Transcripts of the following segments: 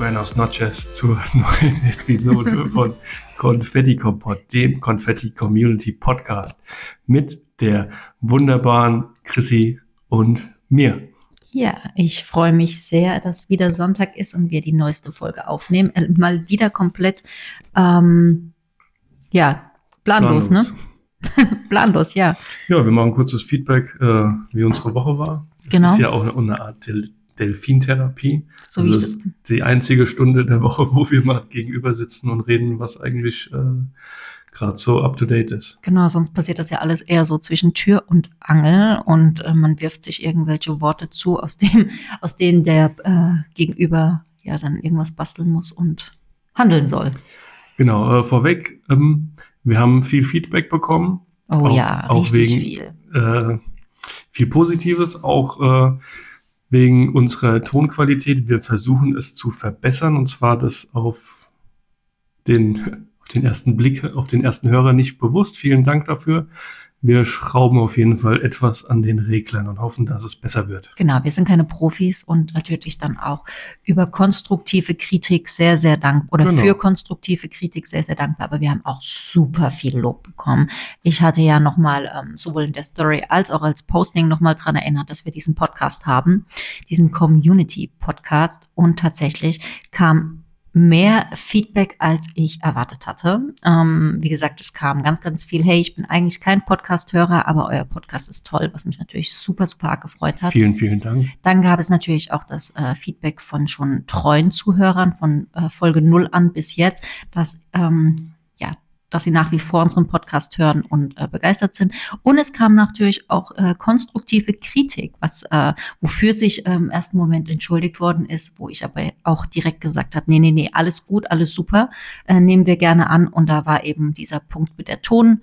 buenos noches zur neuen Episode von Konfetti Kompott, dem Konfetti Community Podcast mit der wunderbaren Chrissy und mir. Ja, ich freue mich sehr, dass wieder Sonntag ist und wir die neueste Folge aufnehmen. Äh, Mal wieder komplett, ähm, ja, planlos, ne? planlos, ja. Ja, wir machen kurzes Feedback, äh, wie unsere Woche war. Es Genau. ist ja auch eine, eine Art Del Delfintherapie. So wie also ich es das, ist die einzige Stunde der Woche, wo wir mal gegenüber sitzen und reden, was eigentlich äh, gerade so up to date ist. genau, sonst passiert das ja alles eher so zwischen Tür und Angel und äh, man wirft sich irgendwelche Worte zu, aus dem, aus denen der äh, Gegenüber ja dann irgendwas basteln muss und handeln soll. Genau, äh, vorweg, ähm, wir haben viel Feedback bekommen. Oh Auch- ja, auch wegen- viel. äh, viel Positives, auch äh, wegen unserer Tonqualität. Wir versuchen es zu verbessern und zwar das auf den, den ersten Blick, auf den ersten Hörer nicht bewusst. Vielen Dank dafür. Wir schrauben auf jeden Fall etwas an den Reglern und hoffen, dass es besser wird. Genau, wir sind keine Profis und natürlich dann auch über konstruktive Kritik sehr, sehr dankbar oder Genau. für konstruktive Kritik sehr, sehr dankbar. Aber wir haben auch super viel Lob bekommen. Ich hatte ja nochmal ähm, sowohl in der Story als auch als Posting nochmal dran erinnert, dass wir diesen Podcast haben, diesen Community-Podcast. Und tatsächlich kam mehr Feedback, als ich erwartet hatte. Ähm, wie gesagt, es kam ganz, ganz viel. Hey, ich bin eigentlich kein Podcast-Hörer, aber euer Podcast ist toll, was mich natürlich super, super arg gefreut hat. Vielen, vielen Dank. Dann gab es natürlich auch das äh, Feedback von schon treuen Zuhörern von äh, Folge 0 an bis jetzt, dass, ähm, dass sie nach wie vor unseren Podcast hören und äh, begeistert sind. Und es kam natürlich auch äh, konstruktive Kritik, was äh, wofür sich ähm, im ersten Moment entschuldigt worden ist, wo ich aber auch direkt gesagt habe, nee, nee, nee, alles gut, alles super, äh, nehmen wir gerne an. Und da war eben dieser Punkt mit der Ton,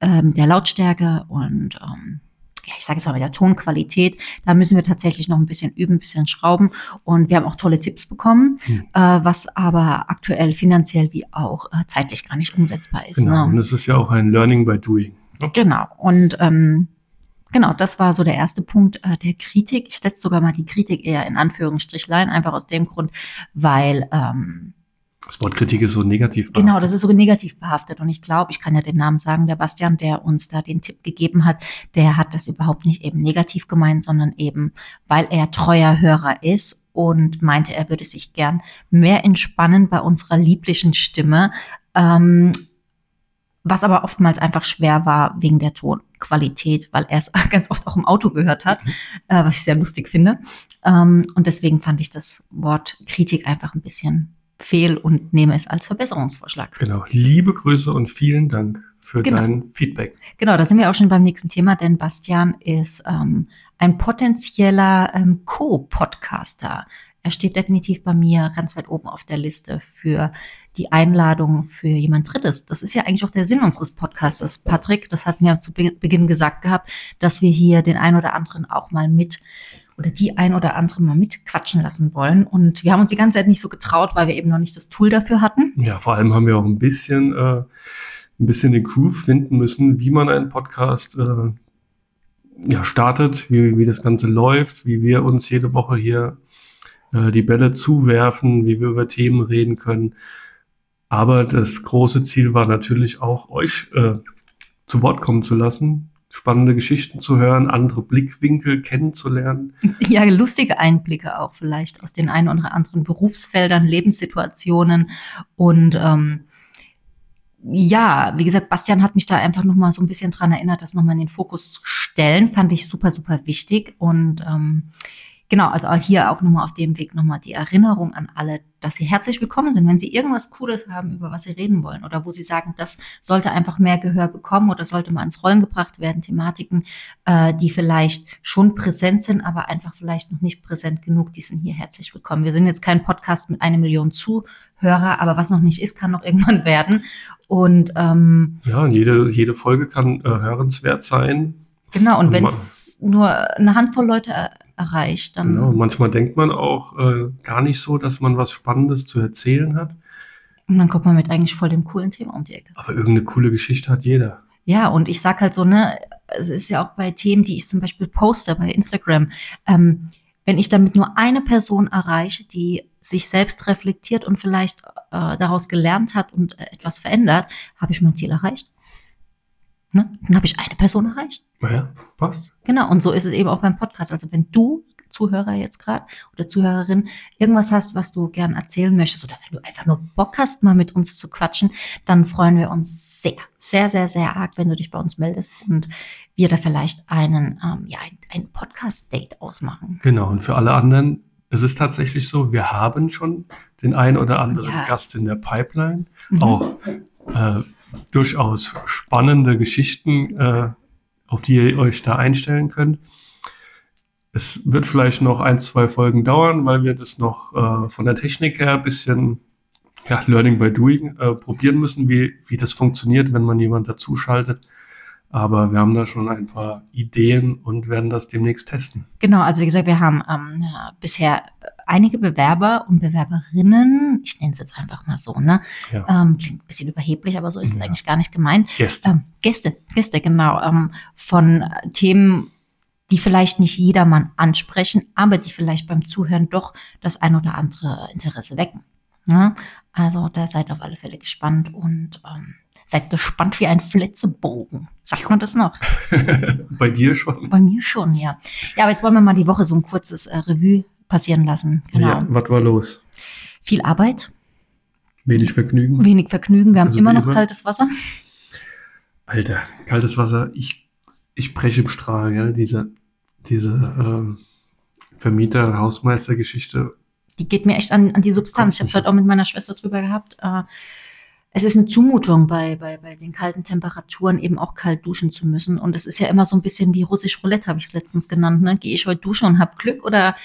ähm, der Lautstärke und ähm, ja, ich sage jetzt mal mit der Tonqualität, da müssen wir tatsächlich noch ein bisschen üben, ein bisschen schrauben. Und wir haben auch tolle Tipps bekommen, Hm. äh, was aber aktuell finanziell wie auch äh, zeitlich gar nicht umsetzbar ist. Genau. Und Ne? es ist ja auch ein Learning by Doing. Genau. Und ähm, genau, das war so der erste Punkt äh, der Kritik. Ich setze sogar mal die Kritik eher in Anführungsstrichlein, einfach aus dem Grund, weil ähm, Das Wort Kritik ist so negativ. Genau, behaftet. das ist so negativ behaftet. Und ich glaube, ich kann ja den Namen sagen, der Bastian, der uns da den Tipp gegeben hat, der hat das überhaupt nicht eben negativ gemeint, sondern eben, weil er treuer Hörer ist und meinte, er würde sich gern mehr entspannen bei unserer lieblichen Stimme. Ähm, was aber oftmals einfach schwer war wegen der Tonqualität, weil er es ganz oft auch im Auto gehört hat, äh, was ich sehr lustig finde. Ähm, und deswegen fand ich das Wort Kritik einfach ein bisschen fehl und nehme es als Verbesserungsvorschlag. Genau. Liebe Grüße und vielen Dank für Genau. dein Feedback. Genau, da sind wir auch schon beim nächsten Thema, denn Bastian ist ähm, ein potenzieller ähm, Co-Podcaster. Er steht definitiv bei mir ganz weit oben auf der Liste für die Einladung für jemand Drittes. Das ist ja eigentlich auch der Sinn unseres Podcastes. Patrick, das hatten wir zu Be Beginn gesagt gehabt, dass wir hier den ein oder anderen auch mal mit oder die ein oder andere mal mitquatschen lassen wollen. Und wir haben uns die ganze Zeit nicht so getraut, weil wir eben noch nicht das Tool dafür hatten. Ja, vor allem haben wir auch ein bisschen, äh, ein bisschen den Groove finden müssen, wie man einen Podcast äh, ja, startet, wie, wie das Ganze läuft, wie wir uns jede Woche hier äh, die Bälle zuwerfen, wie wir über Themen reden können. Aber das große Ziel war natürlich auch, euch äh, zu Wort kommen zu lassen, spannende Geschichten zu hören, andere Blickwinkel kennenzulernen. Ja, lustige Einblicke auch vielleicht aus den ein oder anderen Berufsfeldern, Lebenssituationen. Und ähm, ja, wie gesagt, Bastian hat mich da einfach noch mal so ein bisschen dran erinnert, das noch mal in den Fokus zu stellen, fand ich super, super wichtig. Und ähm, Genau, also auch hier auch nochmal auf dem Weg nochmal die Erinnerung an alle, dass sie herzlich willkommen sind, wenn sie irgendwas Cooles haben, über was sie reden wollen oder wo sie sagen, das sollte einfach mehr Gehör bekommen oder sollte mal ins Rollen gebracht werden, Thematiken, äh, die vielleicht schon präsent sind, aber einfach vielleicht noch nicht präsent genug, die sind hier herzlich willkommen. Wir sind jetzt kein Podcast mit einer Million Zuhörer, aber was noch nicht ist, kann noch irgendwann werden. Und ähm, Ja, und jede, jede Folge kann äh, hörenswert sein. Genau, und wenn es nur eine Handvoll Leute er erreicht, dann Genau. Manchmal denkt man auch äh, gar nicht so, dass man was Spannendes zu erzählen hat. und dann kommt man mit eigentlich voll dem coolen Thema um die Ecke. Aber irgendeine coole Geschichte hat jeder. Ja, und ich sag halt so, ne, es ist ja auch bei Themen, die ich zum Beispiel poste bei Instagram, ähm, wenn ich damit nur eine Person erreiche, die sich selbst reflektiert und vielleicht äh, daraus gelernt hat und äh, etwas verändert, habe ich mein Ziel erreicht. Ne? Dann habe ich eine Person erreicht. Naja, passt. Genau, und so ist es eben auch beim Podcast. Also wenn du, Zuhörer jetzt gerade oder Zuhörerin, irgendwas hast, was du gern erzählen möchtest oder wenn du einfach nur Bock hast, mal mit uns zu quatschen, dann freuen wir uns sehr, sehr, sehr, sehr arg, wenn du dich bei uns meldest und wir da vielleicht einen, ähm, ja, ein, ein Podcast-Date ausmachen. Genau. Und für alle anderen, es ist tatsächlich so, wir haben schon den ein oder anderen Ja. Gast in der Pipeline. Mhm. Auch äh, durchaus spannende Geschichten, äh, auf die ihr euch da einstellen könnt. Es wird vielleicht noch ein, zwei Folgen dauern, weil wir das noch äh, von der Technik her ein bisschen ja, Learning by Doing äh, probieren müssen, wie, wie das funktioniert, wenn man jemand dazuschaltet. Aber wir haben da schon ein paar Ideen und werden das demnächst testen. Genau, also wie gesagt, wir haben ähm, ja, bisher einige Bewerber und Bewerberinnen, ich nenne es jetzt einfach mal so, ne? Ja. Ähm, klingt ein bisschen überheblich, aber so ist es Ja. eigentlich gar nicht gemeint. Gäste. Ähm, Gäste, Gäste, genau, ähm, von äh, Themen, die vielleicht nicht jedermann ansprechen, aber die vielleicht beim Zuhören doch das ein oder andere Interesse wecken. Ne? Also da seid auf alle Fälle gespannt und ähm, seid gespannt wie ein Flitzebogen. Sagt man das noch? Bei dir schon. Bei mir schon, ja. Ja, aber jetzt wollen wir mal die Woche so ein kurzes äh, Revue passieren lassen. Genau. Ja, was war los? Viel Arbeit, Wenig Vergnügen. wenig Vergnügen. Wir haben Also immer noch immer. kaltes Wasser. Alter, kaltes Wasser, ich, ich breche im Strahl, gell? Diese, diese ähm, Vermieter-Hausmeister-Geschichte. Die geht mir echt an, an die Substanz. Ich habe es heute auch mit meiner Schwester drüber gehabt. Äh, es ist eine Zumutung, bei, bei, bei den kalten Temperaturen eben auch kalt duschen zu müssen. Und es ist ja immer so ein bisschen wie russisch Roulette, habe ich es letztens genannt. Ne? Gehe ich heute duschen und habe Glück oder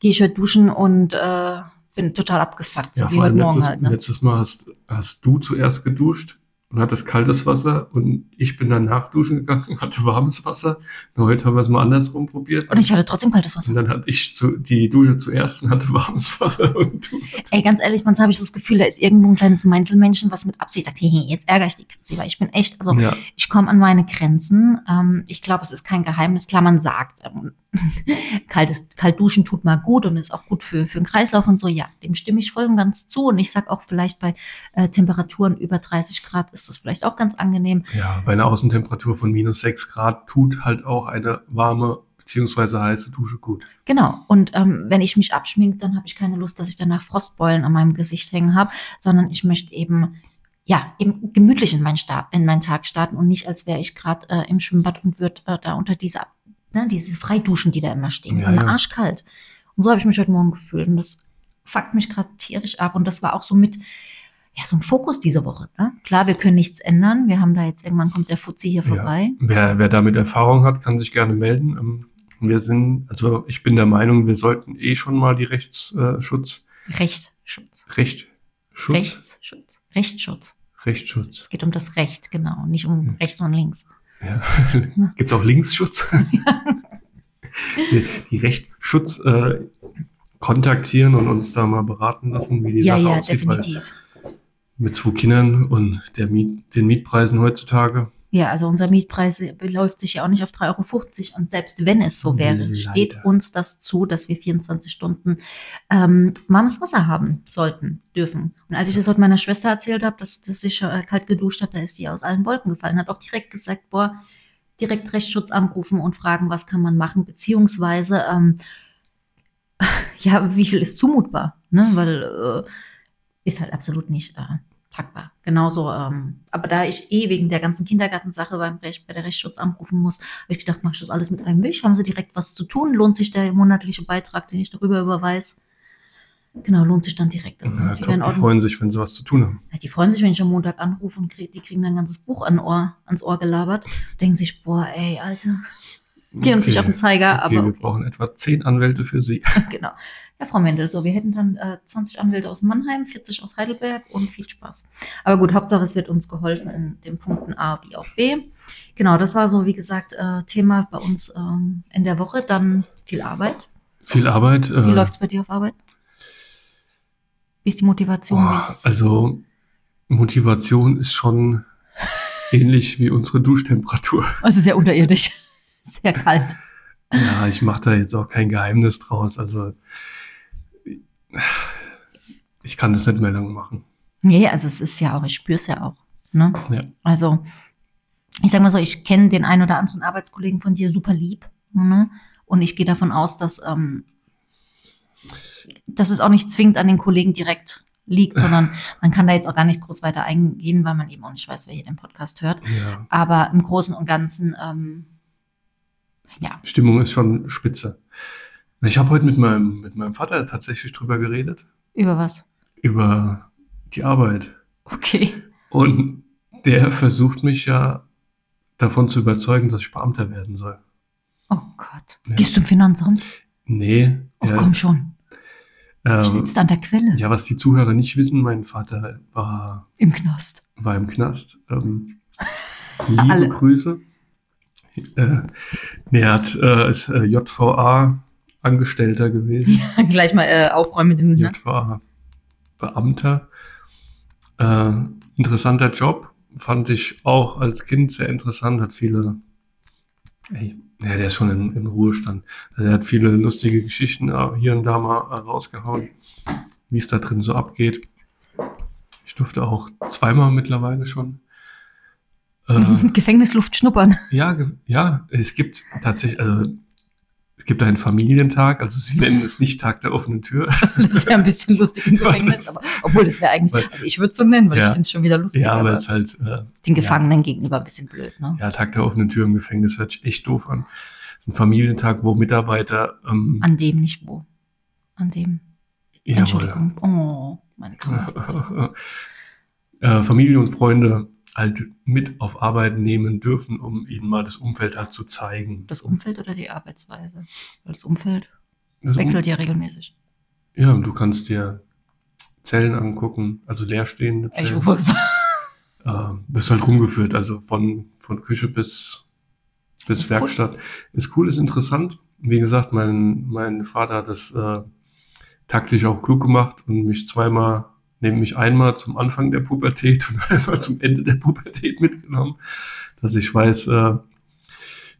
gehe ich heute duschen und äh, bin total abgefuckt, so Ja, wie heute Morgen letztes, halt. Ne? letztes Mal hast, hast du zuerst geduscht und hattest kaltes Wasser und ich bin dann nachduschen gegangen, hatte warmes Wasser. Und heute haben wir es mal andersrum probiert. Und ich hatte trotzdem kaltes Wasser. Und dann hatte ich zu, die Dusche zuerst und hatte warmes Wasser und du Ey, ganz ehrlich, manchmal habe ich das Gefühl, da ist irgendwo ein kleines Meinzelmännchen, was mit Absicht sagt, hey, hey, jetzt ärgere ich die Chrissy, weil ich bin echt, also ja, ich komme an meine Grenzen. Ähm, ich glaube, es ist kein Geheimnis. Klar, man sagt, ähm, kaltes, kalt duschen tut mal gut und ist auch gut für, für den Kreislauf und so. Ja, dem stimme ich voll und ganz zu. Und ich sag auch vielleicht bei äh, Temperaturen über 30 Grad ist das vielleicht auch ganz angenehm. ja, bei einer Außentemperatur von minus 6 Grad tut halt auch eine warme beziehungsweise heiße Dusche gut. Genau. Und ähm, wenn ich mich abschminke, dann habe ich keine Lust, dass ich danach Frostbeulen an meinem Gesicht hängen habe, sondern ich möchte eben ja, eben gemütlich in meinen, Start, in meinen Tag starten und nicht, als wäre ich gerade äh, im Schwimmbad und würde äh, da unter diese, ne, diese Freiduschen, die da immer stehen, die Ja, sind ja. arschkalt. Und so habe ich mich heute Morgen gefühlt und das fuckt mich gerade tierisch ab und das war auch so mit, ja, so ein Fokus diese Woche. Ne? Klar, wir können nichts ändern. Wir haben da jetzt, irgendwann kommt der Fuzzi hier Ja. vorbei. Wer, wer damit Erfahrung hat, kann sich gerne melden. Ähm, Wir sind, also ich bin der Meinung, wir sollten eh schon mal die Rechtsschutz, Rechtsschutz. Recht, Schutz, Rechtsschutz. Rechtsschutz. Rechtsschutz. Es geht um das Recht, genau, nicht um Hm. rechts und links. Ja. Gibt auch Linksschutz. die, die Rechtsschutz äh, kontaktieren und uns da mal beraten lassen, wie die ja, Sache ja, aussieht. definitiv. Mit zwei Kindern und der Miet, den Mietpreisen heutzutage. Ja, also unser Mietpreis beläuft sich ja auch nicht auf 3,50 Euro. Und selbst wenn es so wäre, Leider. steht uns das zu, dass wir 24 Stunden ähm, warmes Wasser haben sollten, dürfen. Und als ich das heute meiner Schwester erzählt habe, dass, dass ich äh, kalt geduscht habe, da ist die aus allen Wolken gefallen. Hat auch direkt gesagt, boah, direkt Rechtsschutz anrufen und fragen, was kann man machen, beziehungsweise ähm, ja, wie viel ist zumutbar, ne? Weil äh, ist halt absolut nicht äh, packbar. Genauso, ähm, aber da ich eh wegen der ganzen Kindergartensache beim Recht, bei der Rechtsschutz anrufen muss, habe ich gedacht, mach ich das alles mit einem Wisch, haben sie direkt was zu tun, lohnt sich der monatliche Beitrag, den ich darüber überweise. Genau, lohnt sich dann direkt. Also, Ja, die, glaub, die freuen sich, wenn sie was zu tun haben. ja, die freuen sich, wenn ich am Montag anrufe und krieg, die kriegen dann ein ganzes Buch an Ohr, ans Ohr gelabert. Denken sich, boah, ey, Alter, gehen uns nicht auf den Zeiger, okay, aber wir brauchen etwa zehn Anwälte für Sie. genau. Ja, Frau Mendel, so, wir hätten dann äh, 20 Anwälte aus Mannheim, 40 aus Heidelberg und viel Spaß. Aber gut, Hauptsache, es wird uns geholfen in den Punkten A wie auch B. Genau, das war so, wie gesagt, äh, Thema bei uns ähm, in der Woche. Dann viel Arbeit. Viel Arbeit. Wie äh, läuft's bei dir auf Arbeit? Wie ist die Motivation? boah, ist- also Motivation ist schon ähnlich wie unsere Duschtemperatur. also sehr unterirdisch. Sehr kalt. Ja, ich mache da jetzt auch kein Geheimnis draus. Also ich kann das nicht mehr lang machen. Nee, also es ist ja auch, ich spüre es ja auch. Ne? Ja. Also, ich sag mal so, ich kenne den einen oder anderen Arbeitskollegen von dir super lieb. Ne? Und ich gehe davon aus, dass, ähm, dass es auch nicht zwingend an den Kollegen direkt liegt, sondern man kann da jetzt auch gar nicht groß weiter eingehen, weil man eben auch nicht weiß, wer hier den Podcast hört. Ja, Aber im Großen und Ganzen, ähm, ja, Stimmung ist schon spitze. Ich habe heute mit meinem, mit meinem Vater tatsächlich drüber geredet, über was? über die Arbeit. Okay. Und der versucht mich ja davon zu überzeugen, dass ich Beamter werden soll. Oh Gott. Ja. Gehst du zum Finanzamt? Nee, Oh, er, komm schon. ähm, Ich sitze an der Quelle. ja, was die Zuhörer nicht wissen, mein Vater war, Im Knast. war im Knast. Ähm, liebe Alle. Grüße. Äh, nee, er hat, äh, ist äh, JVA-Angestellter gewesen. Gleich mal äh, aufräumen mit dem, ne? JVA-Beamter. Äh, interessanter Job. Fand ich auch als Kind sehr interessant. Hat viele. Ey, ja, der ist schon in, in Ruhestand. Also er hat viele lustige Geschichten äh, hier und da mal äh, rausgehauen, wie es da drin so abgeht. Ich durfte auch zweimal mittlerweile schon. Äh, Gefängnisluft schnuppern. ja, ja, es gibt tatsächlich, also es gibt einen Familientag, also sie nennen es nicht Tag der offenen Tür. Das wäre ein bisschen lustig im Gefängnis, aber obwohl das wäre eigentlich, Weil- also ich würde es so nennen, weil Ja. ich finde es schon wieder lustig, ja, aber aber es ist halt, äh, den Gefangenen gegenüber ein bisschen blöd, ne? ja, Tag der offenen Tür im Gefängnis hört sich echt doof an. Es ist ein Familientag, wo Mitarbeiter, ähm, An dem nicht wo. An dem. jawohl, Entschuldigung. Oh, meine Kamera. äh, Familie und Freunde halt mit auf Arbeit nehmen dürfen, um ihnen mal das Umfeld halt zu zeigen. Das Umfeld oder die Arbeitsweise? Weil das Umfeld Das Um- wechselt ja regelmäßig. Ja, und du kannst dir Zellen angucken, also leerstehende Ich Zellen. rufe gesagt. äh, bist halt rumgeführt, also von, von Küche bis, bis Ist cool. Werkstatt. Ist cool, ist interessant. Wie gesagt, mein, mein Vater hat das äh, taktisch auch klug gemacht und mich zweimal, nämlich einmal zum Anfang der Pubertät und einmal zum Ende der Pubertät mitgenommen, dass ich weiß, äh,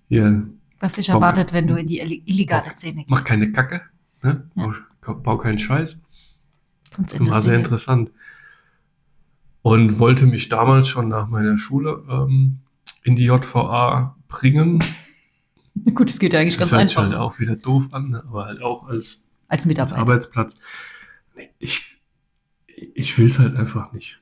hier, Was sich Bock. erwartet, wenn du in die illegale. Szene gehst. mach keine Kacke, ne? Ja. bau, bau keinen Scheiß. War sehr interessant. Und wollte mich damals schon nach meiner Schule ähm, in die JVA bringen. Gut, das geht ja eigentlich Das ganz hört einfach. halt auch wieder doof an, ne? aber halt auch als, als als Mitarbeiter. Arbeitsplatz. Nee, Ich, ich will es halt einfach nicht.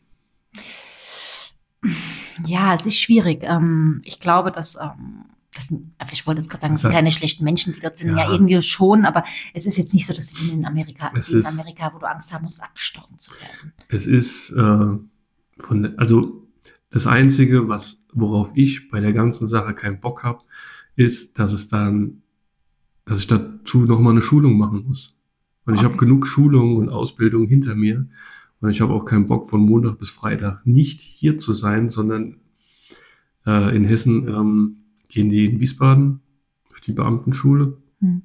Ja, es ist schwierig. Ähm, ich glaube, dass, ähm, das, ich wollte jetzt gerade sagen, es sind keine schlechten Menschen, die dort sind. Ja. Ja. irgendwie schon, aber es ist jetzt nicht so, dass wir in Amerika, Es wie in ist- Amerika, wo du Angst haben musst, abgestochen zu werden. Es ist äh, von, also das Einzige, was, worauf ich bei der ganzen Sache keinen Bock habe, ist, dass es dann, dass ich dazu nochmal eine Schulung machen muss. Und ich Okay. habe genug Schulungen und Ausbildung hinter mir. Und ich habe auch keinen Bock, von Montag bis Freitag nicht hier zu sein, sondern äh, in Hessen ähm, gehen die in Wiesbaden auf die Beamtenschule, Hm.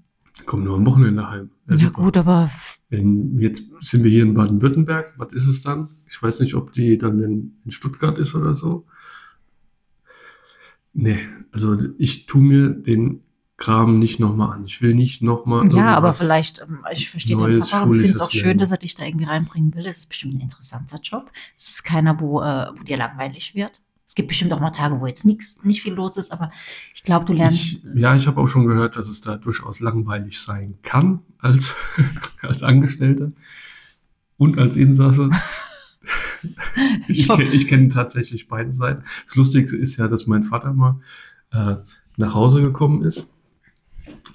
kommen nur am Wochenende heim. Ja, super. gut, aber In, jetzt sind wir hier in Baden-Württemberg. Was ist es dann? Ich weiß nicht, ob die dann in, in Stuttgart ist oder so. Nee, also ich tue mir den Kram nicht nochmal an. Ich will nicht nochmal. ja, aber vielleicht, ähm, ich verstehe den Papa und finde es auch schön, lernen. dass er dich da irgendwie reinbringen will. Das ist bestimmt ein interessanter Job. Es ist keiner, wo, äh, wo dir langweilig wird. Es gibt bestimmt auch mal Tage, wo jetzt nichts, nicht viel los ist, aber ich glaube, du lernst. Ich, ja, ich habe auch schon gehört, dass es da durchaus langweilig sein kann als, als Angestellter und als Insasse. Ich, hab- kenn- ich kenne tatsächlich beide Seiten. Das Lustigste ist ja, dass mein Vater mal äh, nach Hause gekommen ist.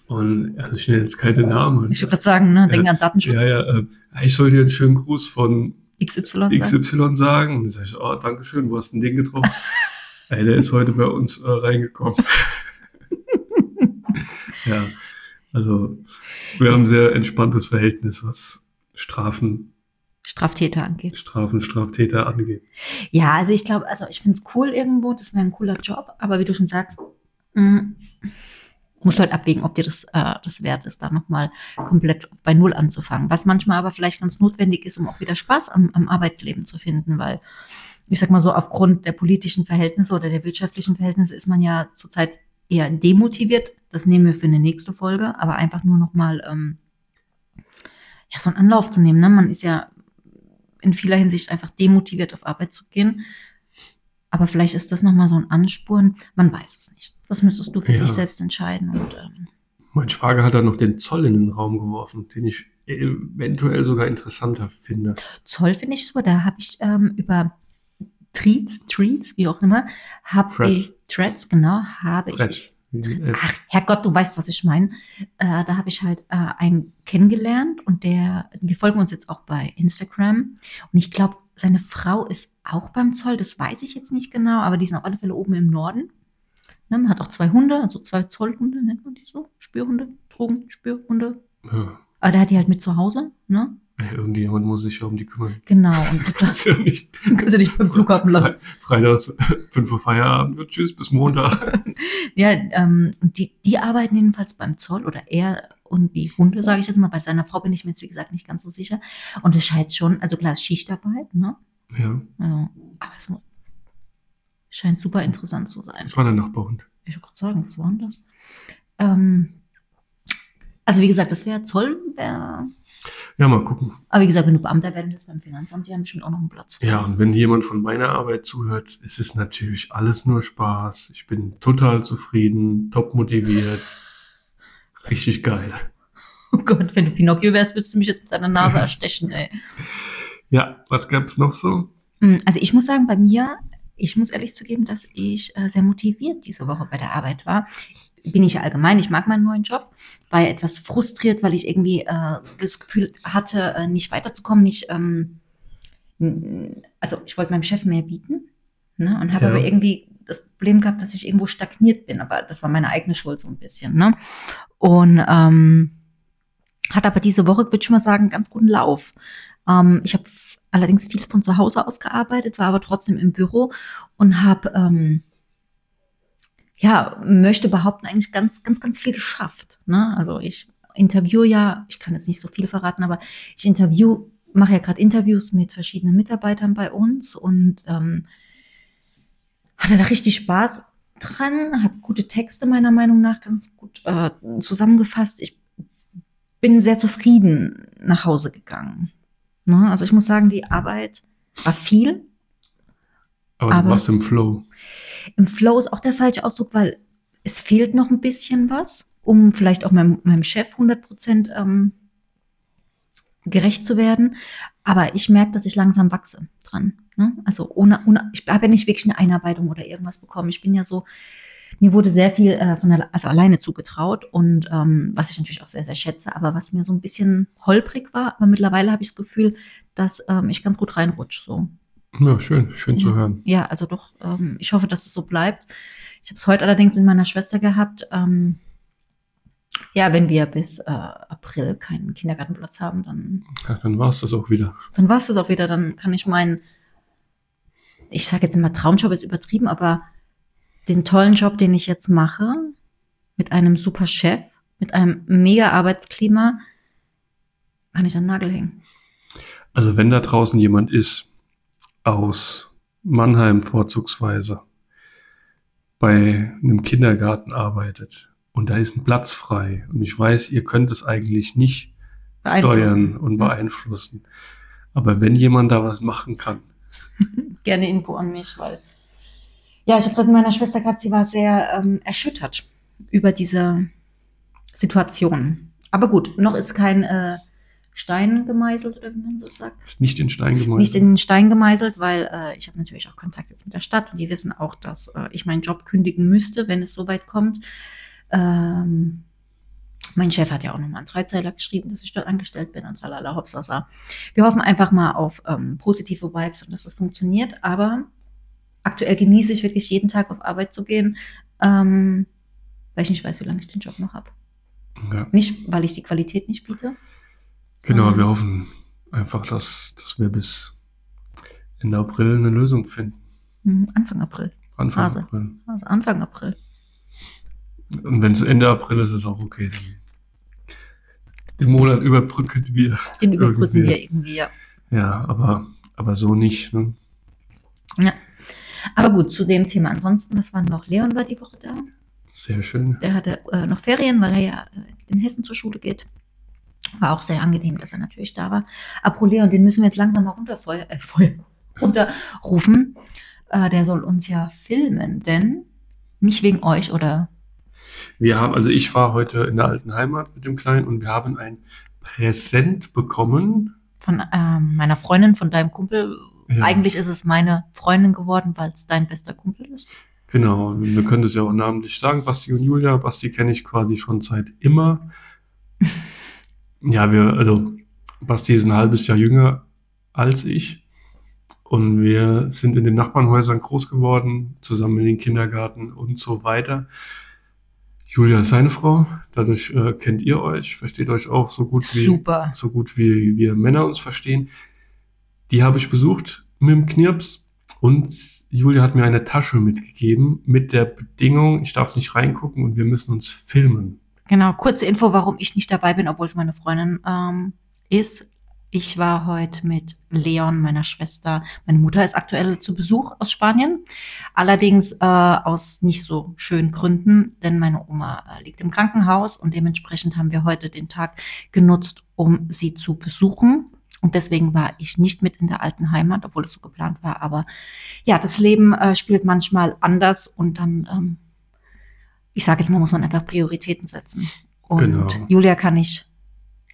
Und also ich nenne jetzt keine Namen. ich würde gerade sagen, ne, denk Ja, an Datenschutz. ja, ja, äh, ich soll dir einen schönen Gruß von XY. XY sagen. Und dann sage ich, oh, danke schön, wo hast du denn den getroffen? Ey, der ist heute bei uns äh, reingekommen. ja, also wir haben ein sehr entspanntes Verhältnis, was Strafen Straftäter angeht. Strafen, Straftäter angeht. Ja, also ich glaube, also ich finde es cool irgendwo, das wäre ein cooler Job, aber wie du schon sagst, mh, musst halt abwägen, ob dir das, äh, das wert ist, da nochmal komplett bei Null anzufangen. Was manchmal aber vielleicht ganz notwendig ist, um auch wieder Spaß am, am Arbeitleben zu finden, weil ich sag mal so, aufgrund der politischen Verhältnisse oder der wirtschaftlichen Verhältnisse ist man ja zurzeit eher demotiviert. Das nehmen wir für eine nächste Folge, aber einfach nur nochmal ähm, ja, so einen Anlauf zu nehmen. Ne? Man ist ja in vieler Hinsicht einfach demotiviert, auf Arbeit zu gehen. Aber vielleicht ist das nochmal so ein Ansporn. Man weiß es nicht. Das müsstest du für Ja. dich selbst entscheiden. Und, ähm, Mein Schwager hat da noch den Zoll in den Raum geworfen, den ich eventuell sogar interessanter finde. Zoll finde ich super. Da habe ich ähm, über Treats, Treats, wie auch immer, habe Threads. ich, Threads, genau, habe ich. Äh, Ach, Herrgott, du weißt, was ich meine. Äh, da habe ich halt äh, einen kennengelernt und der, wir folgen uns jetzt auch bei Instagram. Und ich glaube, seine Frau ist auch beim Zoll, das weiß ich jetzt nicht genau, aber die sind auf alle Fälle oben im Norden. Ne, man hat auch zwei Hunde, also zwei Zollhunde, nennt man die so? Spürhunde, Drogen, Spürhunde. Ja. Aber der hat die halt mit zu Hause, ne? Ey, Irgendjemand muss sich ja um die kümmern. Genau. Und das ist ja nicht kannst du dich beim Flughafen lassen. Fre Freitags 5 Uhr Feierabend wird tschüss bis Montag. Ja, ähm, und die, die arbeiten jedenfalls beim Zoll oder er und die Hunde, sage ich jetzt mal. Bei seiner Frau bin ich mir jetzt, wie gesagt, nicht ganz so sicher. Und es scheint schon, also klar, es ist Schichtarbeit, ne? ja, Also, aber es mu- scheint super interessant zu sein. das war der Nachbarhund. Ich wollte gerade sagen, was war denn das? Ähm, also, wie gesagt, das wäre Zoll. Wär, Ja, mal gucken. aber wie gesagt, wenn du Beamter werden willst beim Finanzamt, die haben bestimmt auch noch einen Platz. Ja, und wenn jemand von meiner Arbeit zuhört, ist es natürlich alles nur Spaß. Ich bin total zufrieden, top motiviert. Richtig geil. Oh Gott, wenn du Pinocchio wärst, würdest du mich jetzt mit deiner Nase erstechen, ey. Ja, was gab's noch so? Mm, Also ich muss sagen, bei mir, ich muss ehrlich zugeben, dass ich äh, sehr motiviert diese Woche bei der Arbeit war. Bin ich ja allgemein, ich mag meinen neuen Job, war ja etwas frustriert, weil ich irgendwie äh, das Gefühl hatte, äh, nicht weiterzukommen, nicht, ähm, also ich wollte meinem Chef mehr bieten ne, und habe Ja. aber irgendwie das Problem gehabt, dass ich irgendwo stagniert bin, aber das war meine eigene Schuld so ein bisschen. Ne? Und ähm, hat aber diese Woche, würde ich mal sagen, einen ganz guten Lauf. Ähm, ich habe allerdings viel von zu Hause aus gearbeitet, war aber trotzdem im Büro und habe, ähm, ja, möchte behaupten, eigentlich ganz, ganz, ganz viel geschafft. Ne? Also ich interview ja, ich kann jetzt nicht so viel verraten, aber ich interview, mache ja gerade Interviews mit verschiedenen Mitarbeitern bei uns und ähm, hatte da richtig Spaß dran, habe gute Texte meiner Meinung nach ganz gut äh, zusammengefasst. Ich bin sehr zufrieden nach Hause gegangen. Ne? Also ich muss sagen, die Arbeit war viel. Aber, Aber- du warst im Flow. Im Flow ist auch der falsche Ausdruck, weil es fehlt noch ein bisschen was, um vielleicht auch meinem, meinem Chef 100 Prozent ähm, gerecht zu werden. Aber ich merke, dass ich langsam wachse dran. Ne? Also ohne, ohne, ich habe ja nicht wirklich eine Einarbeitung oder irgendwas bekommen. Ich bin ja so, mir wurde sehr viel äh, von der, also alleine zugetraut und ähm, was ich natürlich auch sehr, sehr schätze, aber was mir so ein bisschen holprig war, aber mittlerweile habe ich das Gefühl, dass ähm, ich ganz gut reinrutsche. So. Ja, schön, schön zu hören. Ja, also doch, ähm, ich hoffe, dass es so bleibt. Ich habe es heute allerdings mit meiner Schwester gehabt. Ähm, ja, wenn wir bis äh, April keinen Kindergartenplatz haben, dann, Ja, dann war es das auch wieder. dann war es das auch wieder. Dann kann ich meinen, ich sage jetzt immer Traumjob ist übertrieben, aber den tollen Job, den ich jetzt mache, mit einem super Chef, mit einem mega Arbeitsklima, kann ich an den Nagel hängen. Also wenn da draußen jemand ist, aus Mannheim vorzugsweise, bei einem Kindergarten arbeitet und da ist ein Platz frei und ich weiß, ihr könnt es eigentlich nicht steuern und beeinflussen. Aber wenn jemand da was machen kann, gerne Info an mich, weil ja, ich habe es heute mit meiner Schwester gehabt, sie war sehr ähm, erschüttert über diese Situation. Aber gut, noch ist kein äh, Stein gemeißelt, oder wie man das sagt. ist nicht in Stein gemeißelt. Nicht in den Stein gemeißelt, weil äh, ich habe natürlich auch Kontakt jetzt mit der Stadt und die wissen auch, dass äh, ich meinen Job kündigen müsste, wenn es soweit kommt. Ähm, mein Chef hat ja auch nochmal einen Dreizeiler geschrieben, dass ich dort angestellt bin und tralala hopsasa. Wir hoffen einfach mal auf ähm, positive Vibes und dass das funktioniert. Aber aktuell genieße ich wirklich jeden Tag auf Arbeit zu gehen, ähm, weil ich nicht weiß, wie lange ich den Job noch habe. ja. Nicht, weil ich die Qualität nicht biete. Genau, wir hoffen, einfach, dass, dass wir bis Ende April eine Lösung finden. Hm, Anfang April. Anfang Phase. April. Also Anfang April. Und wenn es Ende April ist, ist es auch okay. Den Monat überbrücken wir. Den überbrücken Irgendwie. wir irgendwie, ja. Ja, aber, aber so nicht. Ne? ja. Aber gut, zu dem Thema. Ansonsten, was war noch? Leon war die Woche da. Sehr schön. Der hatte äh, noch Ferien, weil er ja äh, in Hessen zur Schule geht. War auch sehr angenehm, dass er natürlich da war. Apro Leon, den müssen wir jetzt langsam mal runterfeuer, äh, Feuer, runterrufen. Äh, der soll uns ja filmen, denn nicht wegen euch oder Wir haben, also ich war heute in der alten Heimat mit dem Kleinen und wir haben ein Präsent bekommen. von ähm, meiner Freundin, von deinem Kumpel. Ja. Eigentlich ist es meine Freundin geworden, weil es dein bester Kumpel ist. Genau, wir können das ja auch namentlich sagen, Basti und Julia. Basti kenne ich quasi schon seit immer. ja, wir, also Basti ist ein halbes Jahr jünger als ich. Und wir sind in den Nachbarnhäusern groß geworden, zusammen in den Kindergarten und so weiter. Julia ist seine Frau, dadurch äh, kennt ihr euch, versteht euch auch so gut wie Super. so gut wie wir Männer uns verstehen. Die habe ich besucht mit dem Knirps und Julia hat mir eine Tasche mitgegeben mit der Bedingung, ich darf nicht reingucken und wir müssen uns filmen. Genau, kurze Info, warum ich nicht dabei bin, obwohl es meine Freundin ähm, ist. Ich war heute mit Leon, meiner Schwester. Meine Mutter ist aktuell zu Besuch aus Spanien. Allerdings äh, aus nicht so schönen Gründen, denn meine Oma äh, liegt im Krankenhaus und dementsprechend haben wir heute den Tag genutzt, um sie zu besuchen. Und deswegen war ich nicht mit in der alten Heimat, obwohl es so geplant war. Aber ja, das Leben äh, spielt manchmal anders und dann, ähm, ich sage jetzt mal, muss man einfach Prioritäten setzen. Und Genau. Julia kann ich,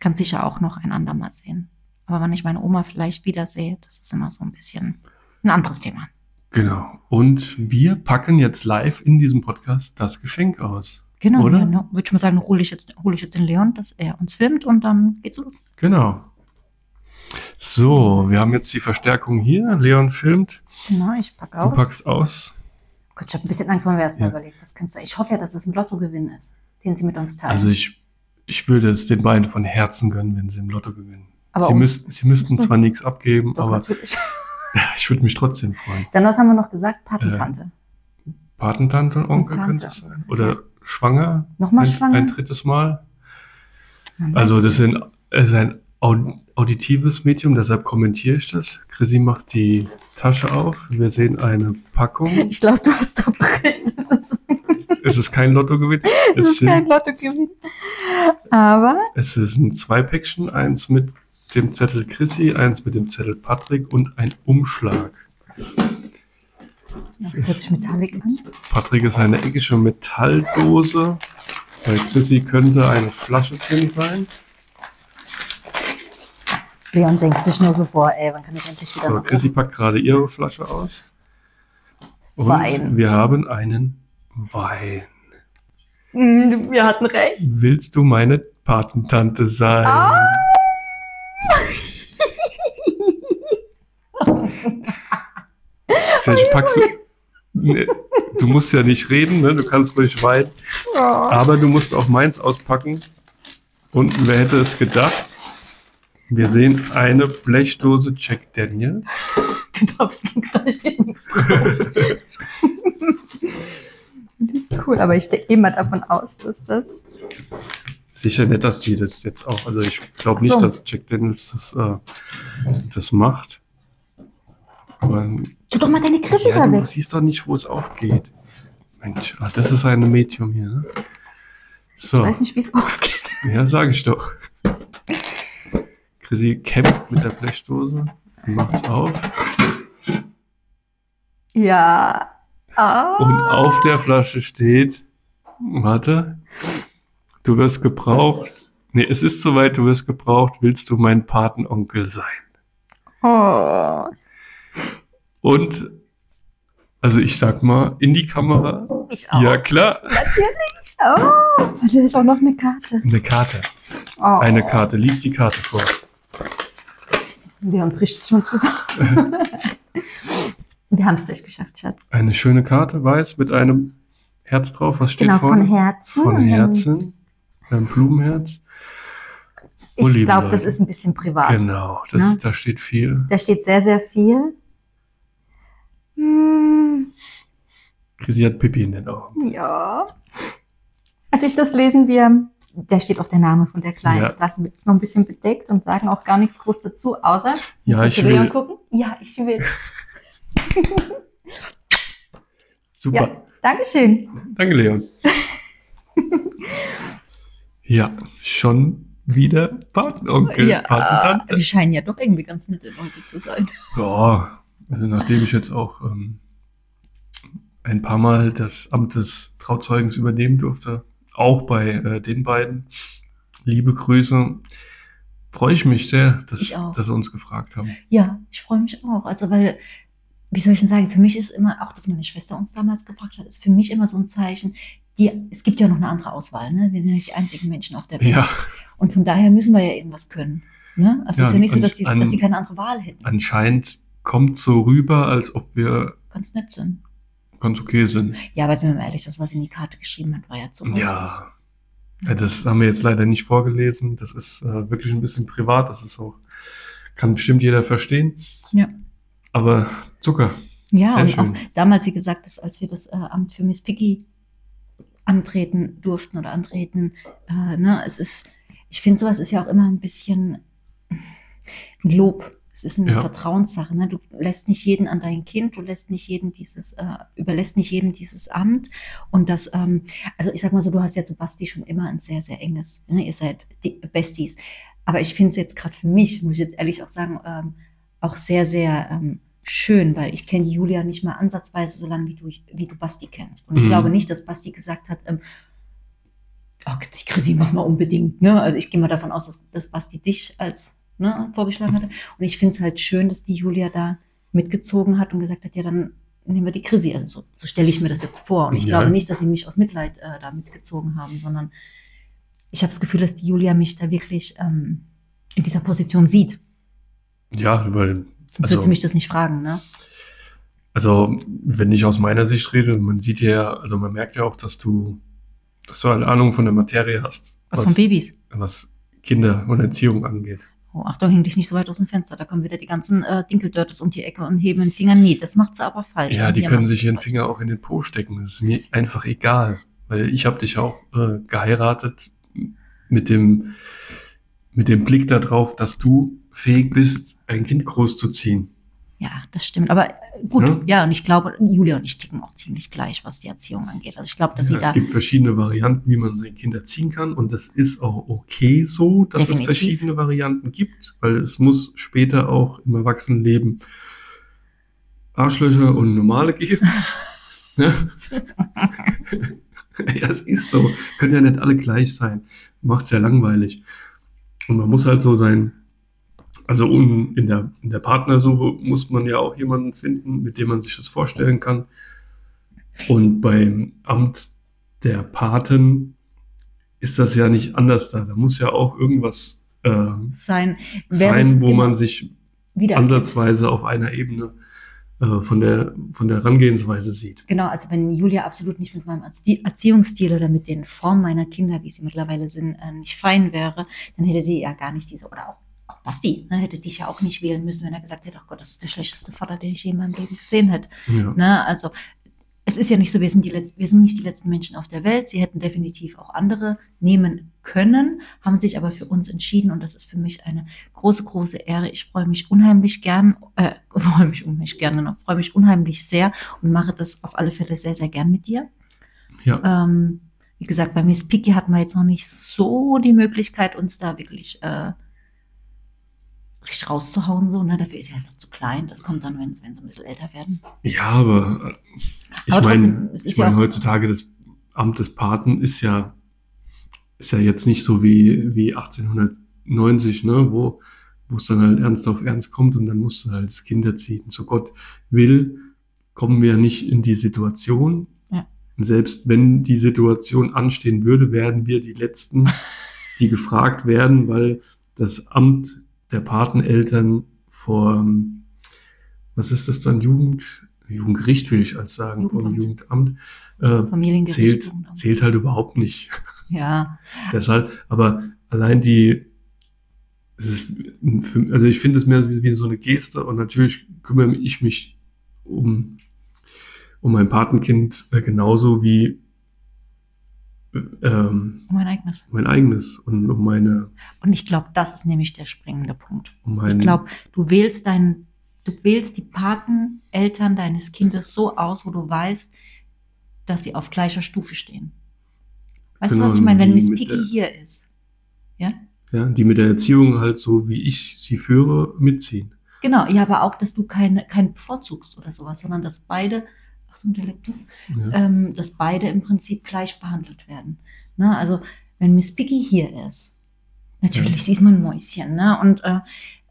kann sicher auch noch ein andermal sehen. Aber wenn ich meine Oma vielleicht wiedersehe, das ist immer so ein bisschen ein anderes Thema. Genau. Und wir packen jetzt live in diesem Podcast das Geschenk aus. Genau, Oder? ja, ne? würde ich mal sagen, hole ich, jetzt, hole ich jetzt den Leon, dass er uns filmt und dann geht's los. Genau. So, wir haben jetzt die Verstärkung hier. Leon filmt, Genau, ich packe du aus. packst aus. Gott, ich habe ein bisschen Angst, weil wir erst mal Ja. überlegt, was könnte sein. Ich hoffe ja, dass es ein Lottogewinn ist, den sie mit uns teilen. Also ich, ich würde es den beiden von Herzen gönnen, wenn sie im Lotto gewinnen. Aber sie, um- müssten, sie müssten zwar nichts abgeben, Doch, aber natürlich. ich würde mich trotzdem freuen. Dann was haben wir noch gesagt? Patentante. Patentante und Onkel Und könnte es sein. Oder schwanger. Nochmal ein, schwanger? Ein drittes Mal. Man Also das sind, es ist ein auditives Medium, deshalb kommentiere ich das. Chrissy macht die Tasche auf. Wir sehen eine Packung. Ich glaube, du hast doch recht. Das ist, es ist kein Lottogewinn. das Es, ist kein Lottogewinn. Aber es ist ein Zwei-Päckchen, eins mit dem Zettel Chrissy, eins mit dem Zettel Patrick und ein Umschlag. das hört sich metallic an. Patrick ist eine eckige Metalldose. Bei Chrissy könnte eine Flasche drin sein. Leon denkt sich nur so, boah, ey, wann kann ich endlich wieder So, Chrissy packt gerade ihre Flasche aus. Und Wein. wir haben einen Wein. Mm, Wir hatten recht. Willst du meine Patentante sein? Ah. Serge, packst du. Nee, du musst ja nicht reden, ne? du kannst ruhig weinen. Oh. Aber du musst auch meins auspacken. Und wer hätte es gedacht? Wir sehen eine Blechdose Jack Daniels. Du darfst nichts, da steht nichts drauf. das ist cool, aber ich gehe mal davon aus, dass das. Sicher nicht, dass die das jetzt auch. Also ich glaube Ach nicht, so. dass Jack Daniels das, äh, das macht. Aber Tu doch mal deine Griffe ja, da du weg. siehst doch nicht, wo es aufgeht. Mensch, ach, das ist ein Medium hier, ne? So, Ich weiß nicht, wie es aufgeht. ja, sage ich doch. Chrissy kämpft mit der Blechdose, macht's auf Ja. Ah. und auf der Flasche steht, warte, du wirst gebraucht. Nee, es ist soweit, du wirst gebraucht, willst du mein Patenonkel sein? Oh. Und, also ich sag mal, in die Kamera. Ich auch. Ja, klar. Natürlich. Oh. Da ist auch noch eine Karte. Eine Karte. Oh. Eine Karte. Lies die Karte vor. Leon bricht schon zusammen. Wir haben es gleich geschafft, Schatz. Eine schöne Karte, weiß, mit einem Herz drauf. Was steht Genau, vorne? von Herzen. Von Herzen. Ein Blumenherz. Oh, Ich liebe glaube, das ist ein bisschen privat. Genau, das, Ne? da steht viel. Da steht sehr, sehr viel. Hm, Chrissy hat Pipi in den Augen. ja. Als ich das lesen wir, da steht auch der Name von der Kleinen. Ja. Das lassen wir jetzt noch ein bisschen bedeckt und sagen auch gar nichts groß dazu, außer Ja, ich du Leon will. gucken. Ja, ich will. Super. Ja, Dankeschön. Danke, Leon. ja, schon wieder Patenonkel, ja, Patentante. wir scheinen ja doch irgendwie ganz nette Leute zu sein. Ja, also nachdem ich jetzt auch ähm, ein paar Mal das Amt des Trauzeugens übernehmen durfte, auch bei äh, den beiden, liebe Grüße, freue ich mich sehr, dass, dass sie uns gefragt haben. Ja, ich freue mich auch. Also, weil, wie soll ich denn sagen, für mich ist immer, auch dass meine Schwester uns damals gefragt hat, ist für mich immer so ein Zeichen, die, es gibt ja noch eine andere Auswahl, ne? Wir sind ja nicht die einzigen Menschen auf der Welt. Ja, Und von daher müssen wir ja irgendwas können. Ne? Also Ja, es ist ja nicht so, dass sie, dass sie keine andere Wahl hätten. anscheinend kommt so rüber, als ob wir Ganz nett sind. Ganz okay sind. Ja, aber sind wir mal ehrlich, das, was in die Karte geschrieben hat, war ja zu Ja. ja, das haben wir jetzt leider nicht vorgelesen. Das ist äh, wirklich ein bisschen privat. Das ist auch, kann bestimmt jeder verstehen. Ja. Aber Zucker. Ja, Sehr und schön. auch damals, wie gesagt, das, als wir das äh, Amt für Miss Piggy antreten durften oder antreten, äh, ne, es ist, ich finde, sowas ist ja auch immer ein bisschen ein Lob. Es ist eine Ja. Vertrauenssache. Ne? Du lässt nicht jeden an dein Kind, du lässt nicht jeden dieses, äh, überlässt nicht jedem dieses Amt. Und das, ähm, also ich sag mal so, du hast ja zu Basti schon immer ein sehr, sehr enges, ne? ihr seid die Besties. Aber ich finde es jetzt gerade für mich, muss ich jetzt ehrlich auch sagen, ähm, auch sehr, sehr ähm, schön, weil ich kenne Julia nicht mal ansatzweise so lange, wie du, wie du Basti kennst. Und ich Mhm. glaube nicht, dass Basti gesagt hat, ähm, ach, die Chrissy müssen wir unbedingt. Ne? Also ich gehe mal davon aus, dass, dass Basti dich als ne, vorgeschlagen hatte. Und ich finde es halt schön, dass die Julia da mitgezogen hat und gesagt hat, ja, dann nehmen wir die Chrissy. Also so, so stelle ich mir das jetzt vor. Und ich Ja. glaube nicht, dass sie mich aus Mitleid äh, da mitgezogen haben, sondern ich habe das Gefühl, dass die Julia mich da wirklich ähm, in dieser Position sieht. Ja, weil, Sonst Also- würde sie mich das nicht fragen, ne? also, wenn ich aus meiner Sicht rede, man sieht ja, also man merkt ja auch, dass du, dass du eine Ahnung von der Materie hast. Was, von Babys? was Kinder und Erziehung angeht. Oh, Achtung, häng dich nicht so weit aus dem Fenster. Da kommen wieder die ganzen äh, Dinkeldörtes um die Ecke und heben den Finger. Nee, das macht sie aber falsch. Ja, die können sich ihren falsch. Finger auch in den Po stecken. Das ist mir einfach egal. Weil ich habe dich auch äh, geheiratet mit dem, mit dem Blick darauf, dass du fähig bist, ein Kind großzuziehen. Ja, das stimmt. Aber äh, gut, Ja. ja. und ich glaube, Julia und ich ticken auch ziemlich gleich, was die Erziehung angeht. Also ich glaube, dass Ja, sie da. es gibt verschiedene Varianten, wie man sein Kind erziehen kann. Und das ist auch okay so, dass Definitiv. es verschiedene Varianten gibt, weil es muss später auch im Erwachsenenleben Arschlöcher und normale geben. ja. ja, es ist so. Können ja nicht alle gleich sein. Macht es ja langweilig. Und man muss halt so sein, also um, in, der, in der Partnersuche muss man ja auch jemanden finden, mit dem man sich das vorstellen kann. Und beim Amt der Paten ist das ja nicht anders da. Da muss ja auch irgendwas äh, sein, sein, wo man sich wieder ansatzweise auf einer Ebene äh, von, der, von der Herangehensweise sieht. Genau, also wenn Julia absolut nicht mit meinem Erzie- Erziehungsstil oder mit den Formen meiner Kinder, wie sie mittlerweile sind, äh, nicht fein wäre, dann hätte sie ja gar nicht diese, oder auch, auch Basti, ne, hätte dich ja auch nicht wählen müssen, wenn er gesagt hätte, ach Gott, das ist der schlechteste Vater, den ich je in meinem Leben gesehen hätte. Ja. Ne? Also es ist ja nicht so, wir sind, die Letz wir sind nicht die letzten Menschen auf der Welt. Sie hätten definitiv auch andere nehmen können, haben sich aber für uns entschieden und das ist für mich eine große, große Ehre. Ich freue mich unheimlich gern, äh, freue mich unheimlich gerne noch, freue mich unheimlich sehr und mache das auf alle Fälle sehr, sehr gern mit dir. Ja. Ähm, wie gesagt, bei Miss Piggy hatten wir jetzt noch nicht so die Möglichkeit, uns da wirklich äh, richtig rauszuhauen. So, ne? Dafür ist sie halt noch zu klein. Das kommt dann, wenn, sie ein bisschen älter werden. ja, aber äh, ich trotzdem, meine, ich meine, ja heutzutage das Amt des Paten ist ja, ist ja jetzt nicht so wie, wie 1890, ne, wo, wo es dann halt ernst auf ernst kommt und dann musst du halt das Kind erziehen. So Gott will, kommen wir nicht in die Situation. Ja. Und selbst wenn die Situation anstehen würde, werden wir die Letzten, die gefragt werden, weil das Amt der Pateneltern vor, ähm, was ist das dann, Jugend, Jugendgericht will ich als sagen, vom Jugendamt. Jugendamt, äh, Familiengericht. zählt, Jugendamt. zählt halt überhaupt nicht. Ja, Deshalb, aber allein die, ist, also ich finde es mehr wie, wie so eine Geste und natürlich kümmere ich mich um, um mein Patenkind äh, genauso wie äh, ähm, Mein eigenes. mein eigenes und um meine, Und ich glaube, das ist nämlich der springende Punkt. um Ich glaube, du wählst deinen, du wählst die Pateneltern deines Kindes so aus, wo du weißt, dass sie auf gleicher Stufe stehen. Weißt Genau, du, was ich meine? Wenn Miss Piggy hier ist. Ja? ja, die mit der Erziehung halt so wie ich sie führe, mitziehen. Genau, ja, aber auch, dass du keine, keinen bevorzugst oder sowas, sondern dass beide, Dialekte, Ja. ähm, dass beide im Prinzip gleich behandelt werden. Ne? Also, wenn Miss Piggy hier ist, natürlich, Ja. sie ist mal ein Mäuschen, ne? Und äh,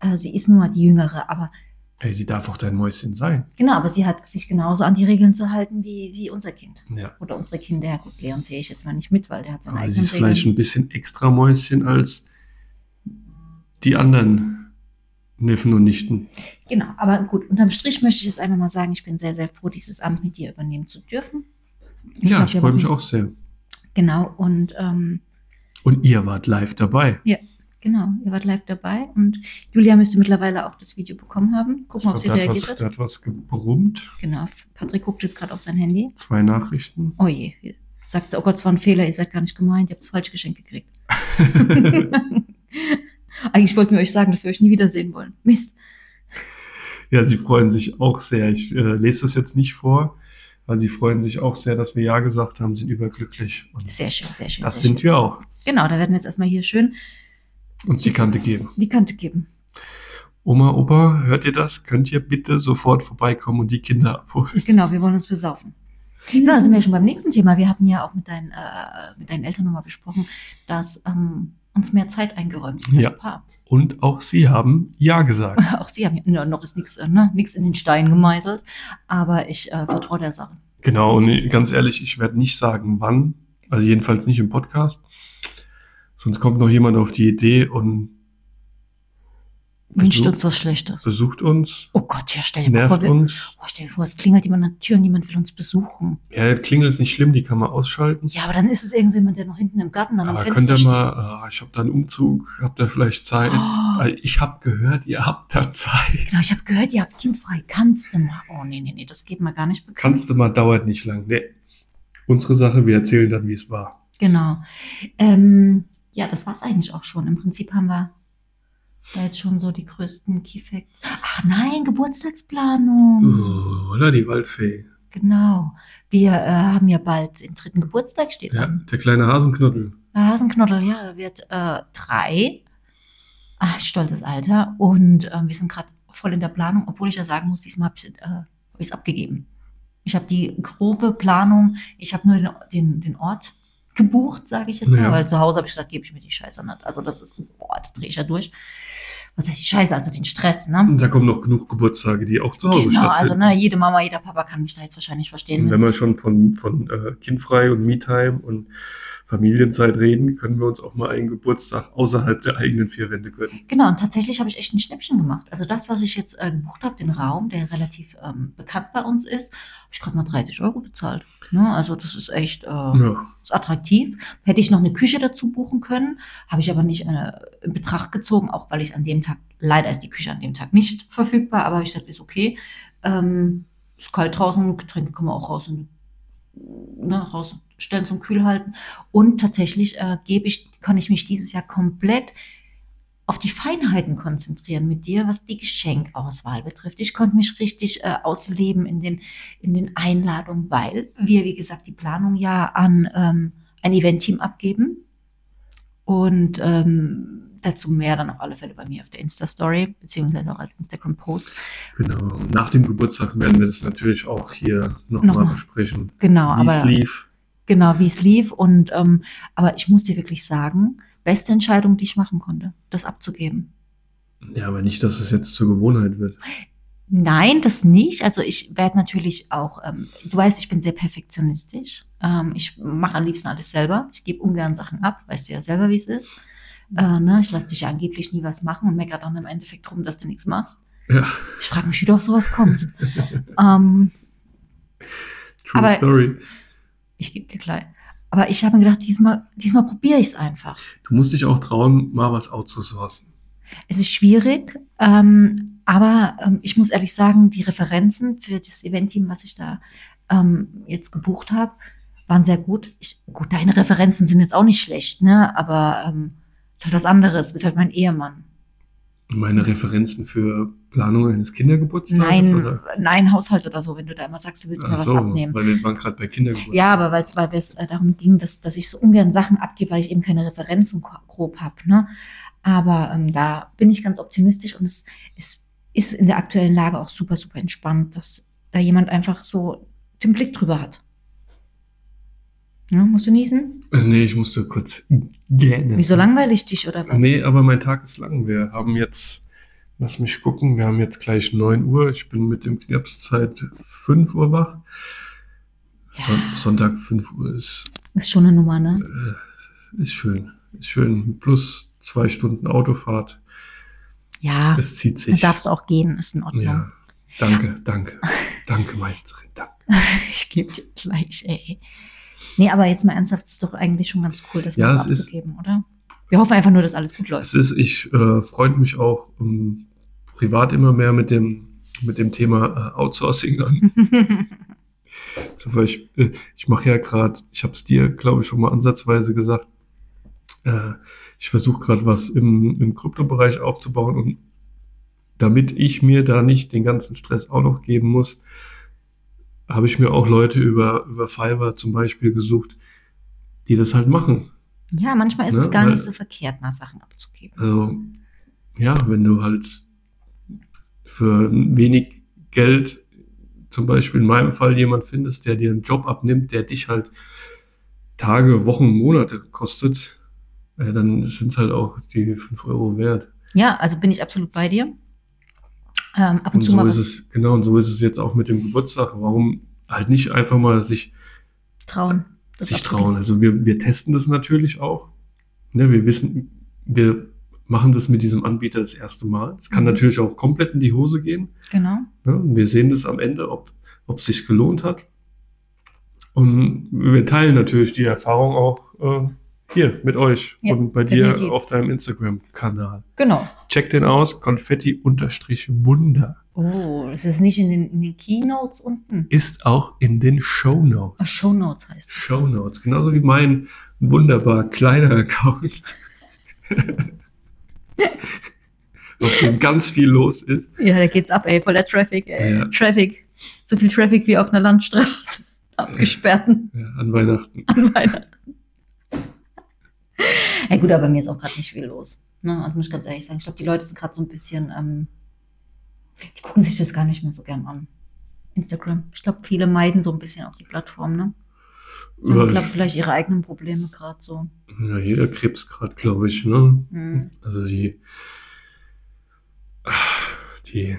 äh, sie ist nun mal die Jüngere, aber Ey, sie darf auch dein Mäuschen sein. genau, aber sie hat sich genauso an die Regeln zu halten wie, wie unser Kind. Ja. Oder unsere Kinder. Ja, gut, Leon sehe ich jetzt mal nicht mit, weil der hat seine Aber sie eigenen ist vielleicht Regeln. ein bisschen extra Mäuschen als die anderen Neffen und Nichten. Genau, aber gut, unterm Strich möchte ich jetzt einfach mal sagen, ich bin sehr, sehr froh, dieses Amt mit dir übernehmen zu dürfen. ja, glaub, ich freue mich auch sehr. Genau, und ähm, Und ihr wart live dabei. genau, ihr wart live dabei und Julia müsste mittlerweile auch das Video bekommen haben. Gucken, ob Ich sie hat reagiert was, da hat. hat was gebrummt. Genau, Patrick guckt jetzt gerade auf sein Handy. Zwei Nachrichten. Oh je, sagt sie, oh Gott, es war ein Fehler, ihr seid gar nicht gemeint, ihr habt das falsche Geschenk gekriegt. Eigentlich wollten wir euch sagen, dass wir euch nie wiedersehen wollen. Mist. ja, sie freuen sich auch sehr. Ich äh, lese das jetzt nicht vor, weil sie freuen sich auch sehr, dass wir Ja gesagt haben, sind überglücklich. Und Sehr schön, sehr schön. das sehr sind schön. wir auch. Genau, da werden wir jetzt erstmal hier schön Uns die Kante geben. die Kante geben. Oma, Opa, hört ihr das? Könnt ihr bitte sofort vorbeikommen und die Kinder abholen? Genau, wir wollen uns besaufen. Genau, da sind wir schon beim nächsten Thema. Wir hatten ja auch mit deinen, äh, mit deinen Eltern nochmal besprochen, dass ähm, uns mehr Zeit eingeräumt Ja. Paar. Und auch sie haben Ja gesagt. Auch sie haben ja, noch ist nichts äh, ne, nix in den Stein gemeißelt, aber ich äh, vertraue der Sache. Genau, und ganz ehrlich, ich werde nicht sagen, wann, also jedenfalls nicht im Podcast. Sonst kommt noch jemand auf die Idee und Wünscht uns was Schlechtes. besucht uns, Oh Gott, ja, stell dir mal vor, nervt wir, uns. oh, stell dir vor, es klingelt jemand an der Tür und jemand will uns besuchen. Ja, Klingel ist nicht schlimm, die kann man ausschalten. Ja, aber dann ist es irgendjemand, der noch hinten im Garten dann am Aber Fenster könnt ihr steht. mal, ah, ich habe da einen Umzug, habt ihr vielleicht Zeit? Oh. Äh, Ich habe gehört, ihr habt da Zeit. Genau, ich habe gehört, ihr habt kindfrei. Kannst du mal? Oh, nee, nee, nee, das geht mir gar nicht bekannt. Kannst du mal, dauert nicht lang. Nee. Unsere Sache, wir erzählen dann, wie es war. Genau. Ähm, ja, das war's eigentlich auch schon. Im Prinzip haben wir da jetzt schon so die größten Key Facts. Ach nein, Geburtstagsplanung. Oh, oder die Waldfee. Genau. Wir äh, haben ja bald den dritten Geburtstag, steht Ja, an. der kleine Hasenknoddel. Der Hasenknoddel, ja, er wird äh, drei. Ach, stolzes Alter. Und ähm, wir sind gerade voll in der Planung, obwohl ich ja sagen muss, diesmal habe ich es äh, abgegeben. Ich habe die grobe Planung, ich habe nur den, den, den Ort gebucht, sage ich jetzt Ja. mal, weil zu Hause habe ich gesagt, gebe ich mir die Scheiße nicht. Also das ist, boah, da drehe ich ja durch. Was heißt die Scheiße? Also den Stress, ne? Und da kommen noch genug Geburtstage, die auch zu Hause Genau, also stattfinden. ne, jede Mama, jeder Papa kann mich da jetzt wahrscheinlich verstehen. Und wenn wir schon von, von äh, Kindfrei und Me-Time und Familienzeit reden, können wir uns auch mal einen Geburtstag außerhalb der eigenen vier Wände gönnen. Genau, und tatsächlich habe ich echt ein Schnäppchen gemacht. Also das, was ich jetzt äh, gebucht habe, den Raum, der relativ ähm, bekannt bei uns ist, habe ich gerade mal 30 Euro bezahlt. Ne? Also das ist echt äh, Ja. ist attraktiv. Hätte ich noch eine Küche dazu buchen können, habe ich aber nicht äh, in Betracht gezogen, auch weil ich an dem Tag, leider ist die Küche an dem Tag nicht verfügbar, aber habe ich gesagt, ist okay. Ähm, ist kalt draußen, Getränke kann man auch raus und ne, rausstellen zum Kühlhalten. Und tatsächlich äh, gebe ich, kann ich mich dieses Jahr komplett auf die Feinheiten konzentrieren mit dir, was die Geschenkauswahl betrifft. Ich konnte mich richtig äh, ausleben in den, in den Einladungen, weil wir, wie gesagt, die Planung ja an ähm, ein Eventteam abgeben. Und ähm, dazu mehr dann auf alle Fälle bei mir auf der Insta-Story, beziehungsweise auch als Instagram-Post. Genau. Nach dem Geburtstag werden wir das natürlich auch hier nochmal Nochmal. besprechen. Genau, aber lief. Genau, wie es lief. Und ähm, aber ich muss dir wirklich sagen, beste Entscheidung, die ich machen konnte, das abzugeben. Ja, aber nicht, dass es jetzt zur Gewohnheit wird. Nein, das nicht. Also ich werde natürlich auch, ähm, du weißt, ich bin sehr perfektionistisch. Ähm, ich mache am liebsten alles selber. Ich gebe ungern Sachen ab, weißt du ja selber, wie es ist. Äh, ne? Ich lasse dich ja angeblich nie was machen und meckere dann im Endeffekt drum, dass du nichts machst. Ja, Ich frage mich, wie du auf sowas kommst. ähm, true Aber- story. Ich gebe dir gleich. Aber ich habe mir gedacht, diesmal, diesmal probiere ich es einfach. Du musst dich auch trauen, mal was outzusourcen. Es ist schwierig, ähm, aber ähm, ich muss ehrlich sagen, die Referenzen für das Eventteam, was ich da ähm, jetzt gebucht habe, waren sehr gut. Ich, gut, deine Referenzen sind jetzt auch nicht schlecht, ne? Aber ähm, ist halt was anderes. Du bist halt mein Ehemann. Meine Referenzen für Planung eines Kindergeburtstages? Nein, Oder? nein, Haushalt oder so, wenn du da immer sagst, du willst mir Ach was so, abnehmen. weil wir waren gerade bei Kindergeburtstag. Ja, aber weil es äh, darum ging, dass, dass ich so ungern Sachen abgebe, weil ich eben keine Referenzen gro- grob habe. Ne? Aber ähm, da bin ich ganz optimistisch und es, es ist in der aktuellen Lage auch super, super entspannt, dass da jemand einfach so den Blick drüber hat. Ja, musst du niesen? Äh, Nee, ich musste kurz gähnen. Wieso langweilig dich oder was? Nee, aber mein Tag ist lang. Wir haben jetzt, lass mich gucken, wir haben jetzt gleich 9 Uhr. Ich bin mit dem Knirps seit 5 Uhr wach. Son Sonntag 5 Uhr ist, Ist schon eine Nummer, ne? äh, ist schön. Ist schön. Plus zwei Stunden Autofahrt. Ja, Es zieht sich. darfst du auch gehen, ist in Ordnung. Ja. Danke, danke. danke, Meisterin. Danke. ich gebe dir gleich, ey. Nee, aber jetzt mal ernsthaft, ist doch eigentlich schon ganz cool, das Ja, mal es so ist- abzugeben, oder? Wir hoffen einfach nur, dass alles gut Es läuft. ist, ich äh, freue mich auch ähm, privat immer mehr mit dem, mit dem Thema äh, Outsourcing an. Zum Beispiel, äh, ich mache ja gerade, ich habe es dir, glaube ich, schon mal ansatzweise gesagt, äh, ich versuche gerade was im, im Kryptobereich aufzubauen und damit ich mir da nicht den ganzen Stress auch noch geben muss, habe ich mir auch Leute über, über Fiverr zum Beispiel gesucht, die das halt machen. ja, manchmal ist Ne, es gar weil- nicht so verkehrt, mal Sachen abzugeben. Also, ja, wenn du halt für wenig Geld, zum Beispiel in meinem Fall, jemand findest, der dir einen Job abnimmt, der dich halt Tage, Wochen, Monate kostet, äh, dann sind es halt auch die 5 Euro wert. Ja, also bin ich absolut bei dir. Ähm, ab und, Und zu so mal ist es, genau, und so ist es jetzt auch mit dem Geburtstag. Warum halt nicht einfach mal sich, trauen. sich trauen? Also wir, wir testen das natürlich auch. Ne, wir wissen, wir machen das mit diesem Anbieter das erste Mal. Es kann Mhm. natürlich auch komplett in die Hose gehen. Genau. Ne? Wir sehen das am Ende, ob ob es sich gelohnt hat. Und wir teilen natürlich die Erfahrung auch äh, hier mit euch Ja, und bei dir definitiv. auf deinem Instagram-Kanal. Genau. Check den aus, Konfetti-Wunder. Oh, es ist nicht in den, in den Keynotes unten. Ist auch in den Show Notes. Oh, Show Notes heißt es. Show Notes, genauso wie mein wunderbar kleiner Account, auf dem ganz viel los ist. Ja, da geht's ab, ey, voll der Traffic, ey. Ja. Traffic. So viel Traffic wie auf einer Landstraße. Abgesperrten Ja, an Weihnachten. an Weihnachten. Ja gut, aber bei mir ist auch gerade nicht viel los. Ne? Also muss ich ganz ehrlich sagen, ich glaube, die Leute sind gerade so ein bisschen, ähm, die gucken sich das gar nicht mehr so gern an. Instagram. Ich glaube, viele meiden so ein bisschen auch die Plattform, ne? Ich Ja, glaube, vielleicht ihre eigenen Probleme gerade so. ja, jeder Krebs gerade, glaube ich. Ne? Hm. Also die, die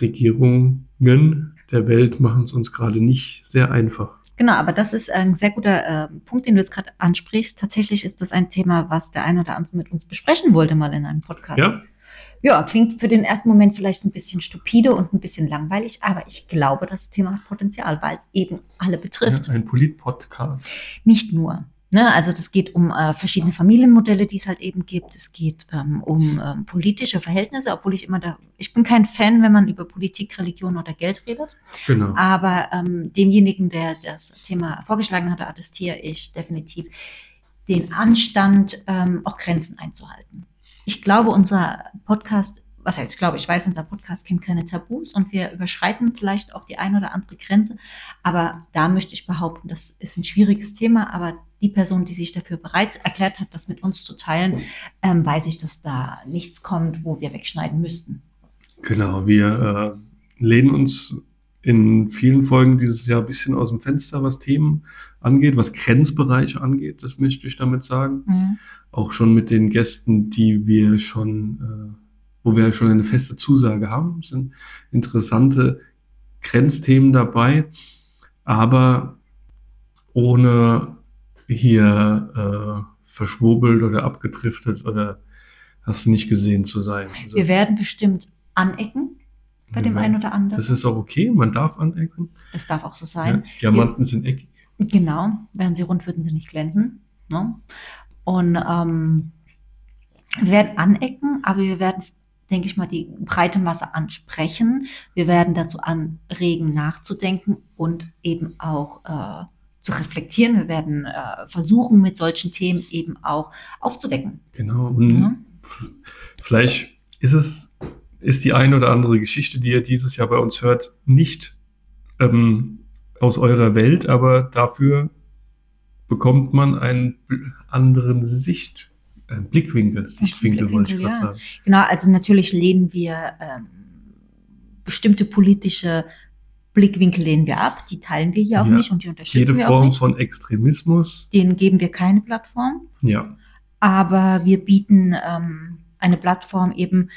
Regierungen der Welt machen es uns gerade nicht sehr einfach. Genau, aber das ist ein sehr guter äh, Punkt, den du jetzt gerade ansprichst. Tatsächlich ist das ein Thema, was der ein oder andere mit uns besprechen wollte, mal in einem Podcast. Ja, Ja, klingt für den ersten Moment vielleicht ein bisschen stupide und ein bisschen langweilig, aber ich glaube, das Thema hat Potenzial, weil es eben alle betrifft. ja ein Polit-Podcast. Nicht nur. Ne? Also das geht um äh, verschiedene Familienmodelle, die es halt eben gibt. Es geht ähm, um ähm, politische Verhältnisse, obwohl ich immer da, ich bin kein Fan, wenn man über Politik, Religion oder Geld redet. Genau. Aber ähm, demjenigen, der das Thema vorgeschlagen hatte, attestiere ich definitiv den Anstand, ähm, auch Grenzen einzuhalten. Ich glaube, unser Podcast, was heißt, ich glaube, ich weiß, unser Podcast kennt keine Tabus und wir überschreiten vielleicht auch die eine oder andere Grenze. Aber da möchte ich behaupten, das ist ein schwieriges Thema, aber die Person, die sich dafür bereit erklärt hat, das mit uns zu teilen, ähm, weiß ich, dass da nichts kommt, wo wir wegschneiden müssten. Genau, wir äh, lehnen uns in vielen Folgen dieses Jahr ein bisschen aus dem Fenster, was Themen angeht, was Grenzbereiche angeht, das möchte ich damit sagen. Mhm. Auch schon mit den Gästen, die wir schon, äh, wo wir schon eine feste Zusage haben, sind interessante Grenzthemen dabei, aber ohne hier äh, verschwurbelt oder abgedriftet oder hast du nicht gesehen zu sein. Also, Wir werden bestimmt anecken bei wir dem werden- einen oder anderen. Das ist auch okay, man darf anecken. Es darf auch so Ja, sein. Diamanten sind eckig. Genau, wären sie rund, würden sie nicht glänzen. Ne? Und ähm, Wir werden anecken, aber wir werden, denke ich mal, die breite Masse ansprechen. Wir werden dazu anregen, nachzudenken und eben auch äh, zu reflektieren. Wir werden äh, versuchen, mit solchen Themen eben auch aufzuwecken. Genau. Und Ja. vielleicht ist es, ist die eine oder andere Geschichte, die ihr dieses Jahr bei uns hört, nicht ähm, aus eurer Welt, aber dafür bekommt man einen anderen Sicht, einen Blickwinkel, Sichtwinkel, wollte ich gerade ja. sagen. Genau, also natürlich lehnen wir ähm, bestimmte politische Blickwinkel lehnen wir ab, die teilen wir hier auch Ja. nicht und die unterstützen Jede wir auch Form nicht. von Extremismus, Denen geben wir keine Plattform, ja. aber wir bieten ähm, eine Plattform eben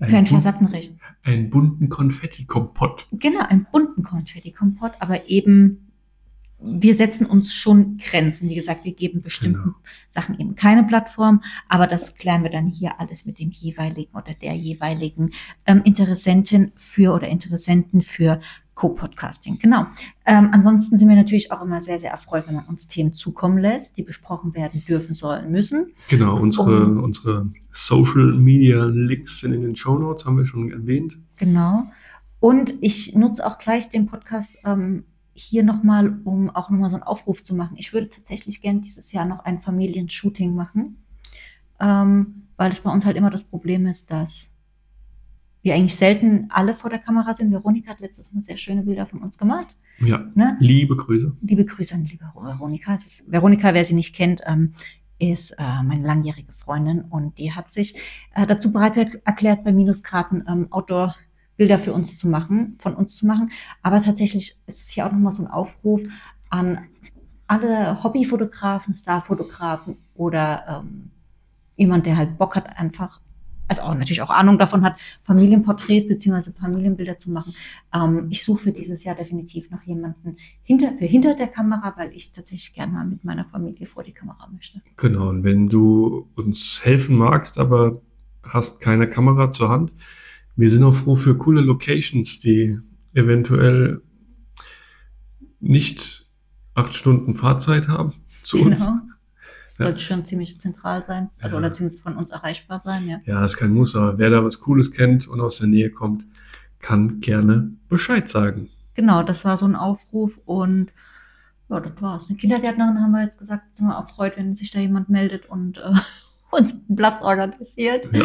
für ein Versattenrecht. einen bunten Konfettikompott. Genau, einen bunten Konfetti-Kompott, aber eben wir setzen uns schon Grenzen. Wie gesagt, wir geben bestimmten Genau. Sachen eben keine Plattform, aber das klären wir dann hier alles mit dem jeweiligen oder der jeweiligen ähm, Interessentin für oder Interessenten für Co-Podcasting. Genau. Ähm, ansonsten sind wir natürlich auch immer sehr, sehr erfreut, wenn man uns Themen zukommen lässt, die besprochen werden dürfen, sollen, müssen. Genau, unsere, Um- unsere Social Media Links sind in den Show Notes, haben wir schon erwähnt. Genau. Und ich nutze auch gleich den Podcast ähm, hier nochmal, um auch nochmal so einen Aufruf zu machen. Ich würde tatsächlich gern dieses Jahr noch ein Familienshooting machen, ähm, weil es bei uns halt immer das Problem ist, dass wir eigentlich selten alle vor der Kamera sind. Veronika hat letztes Mal sehr schöne Bilder von uns gemacht. Ja, Ne? liebe Grüße. Liebe Grüße an liebe Veronika. Ist, Veronika, wer sie nicht kennt, ähm, ist äh, meine langjährige Freundin und die hat sich äh, dazu bereit erklärt, bei Minusgraden ähm, Outdoor-Bilder für uns zu machen, von uns zu machen. Aber tatsächlich ist es hier auch nochmal so ein Aufruf an alle Hobbyfotografen, Starfotografen oder ähm, jemand, der halt Bock hat, einfach, also auch natürlich auch Ahnung davon hat, Familienporträts beziehungsweise Familienbilder zu machen. Ähm, ich suche für dieses Jahr definitiv noch jemanden hinter, für hinter der Kamera, weil ich tatsächlich gerne mal mit meiner Familie vor die Kamera möchte. Genau, und wenn du uns helfen magst, aber hast keine Kamera zur Hand, wir sind auch froh für coole Locations, die eventuell nicht acht Stunden Fahrzeit haben zu uns. Genau. Ja. Sollte schon ziemlich zentral sein, also Ja. oder zumindest von uns erreichbar sein, ja. Ja, ist kein Muss, aber wer da was Cooles kennt und aus der Nähe kommt, kann gerne Bescheid sagen. Genau, das war so ein Aufruf und ja, das war's. Eine Kindergärtnerin haben wir jetzt gesagt, sind wir auch freut, wenn sich da jemand meldet und äh, uns einen Platz organisiert. Ja.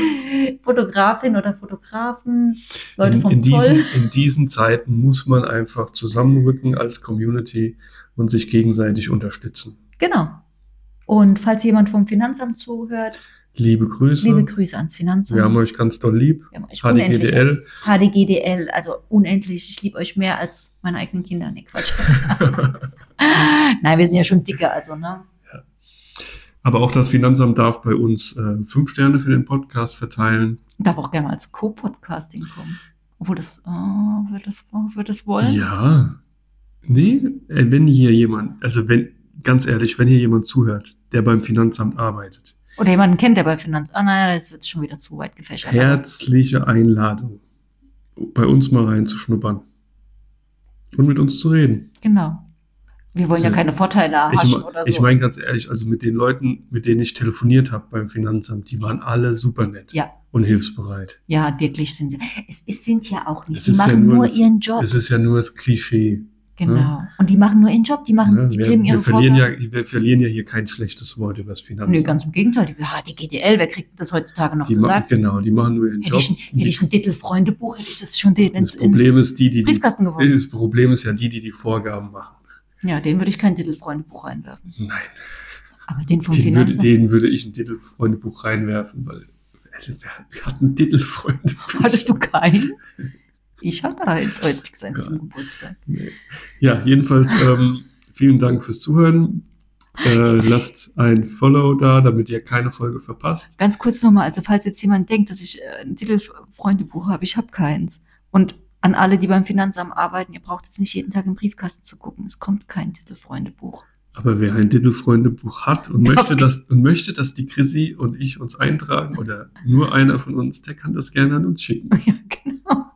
Fotografin oder Fotografen, Leute in, vom in, Zoll. diesen, in diesen Zeiten muss man einfach zusammenrücken als Community und sich gegenseitig unterstützen. Genau. Und falls jemand vom Finanzamt zuhört, Liebe Grüße. liebe Grüße ans Finanzamt. wir haben euch ganz doll lieb. HDGDL. HDGDL, also unendlich. Ich liebe euch mehr als meine eigenen Kinder. Nee, Quatsch. Nein, wir sind ja schon dicker, also, ne? Aber auch das Finanzamt darf bei uns äh, fünf Sterne für den Podcast verteilen. Darf auch gerne mal als Co-Podcasting kommen. Obwohl das, oh, wird das, wird das wollen? Ja. Nee, äh, wenn hier jemand, also wenn, ganz ehrlich, wenn hier jemand zuhört, der beim Finanzamt arbeitet, Oder jemanden kennt, der bei Finanz. Ah, naja, das wird schon wieder zu weit gefächert. herzliche Einladung, bei uns mal reinzuschnuppern und mit uns zu reden. Genau. Wir wollen ja Also, keine Vorteile Ich, erhaschen me- oder so. ich meine ganz ehrlich, also mit den Leuten, mit denen ich telefoniert habe beim Finanzamt, die waren alle super nett Ja. und hilfsbereit. ja, wirklich sind sie. Es ist, sind ja auch nicht. Es Die ist ja machen nur nur das- ihren Job. Es ist ja nur das Klischee. Genau. Und die machen nur ihren Job. Die machen, Ne? die Wir, kriegen ihre wir, verlieren ja, wir verlieren ja hier kein schlechtes Wort über das Finanzamt. Nö, ganz im Gegenteil. Die, ah, die GDL, wer kriegt das heutzutage noch die gesagt? genau, die machen nur ihren Hätte Job. ich, hätte ich ein Titel-Freundebuch, hätte ich das schon den ins, das Problem ins ist die, die die, Briefkasten geworfen. das Problem ist ja die, die die Vorgaben machen. Ja, den würde ich kein Titel-Freundebuch reinwerfen. Nein, Aber den vom den würde, Finanzamt. den würde ich ein Titelfreundebuch reinwerfen, weil äh, wer hat ein Titelfreundebuch? Hattest du keins? Ich hatte eins. Oh, jetzt kriegst du eins Ja. zum Geburtstag. Nee. Ja, jedenfalls ähm, vielen Dank fürs Zuhören. Äh, lasst ein Follow da, damit ihr keine Folge verpasst. Ganz kurz nochmal, also falls jetzt jemand denkt, dass ich äh, ein Titelfreundebuch habe, ich habe keins. Und an alle, die beim Finanzamt arbeiten, ihr braucht jetzt nicht jeden Tag im Briefkasten zu gucken. Es kommt kein Titelfreundebuch. Aber wer ein Titelfreundebuch hat und Das- möchte, dass, und möchte, dass die Chrissy und ich uns eintragen oder nur einer von uns, der kann das gerne an uns schicken. ja, genau.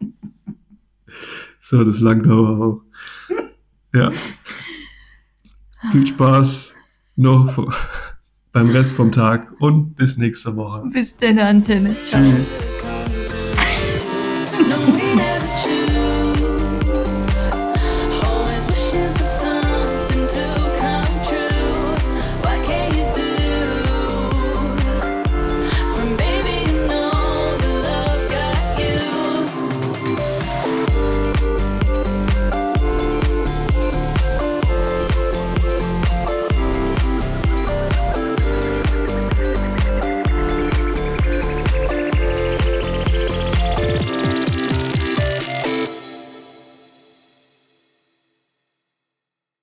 So, das langt aber auch. Ja. Viel Spaß noch beim Rest vom Tag und bis nächste Woche. Bis denn, Antenne. Ciao. Tschüss.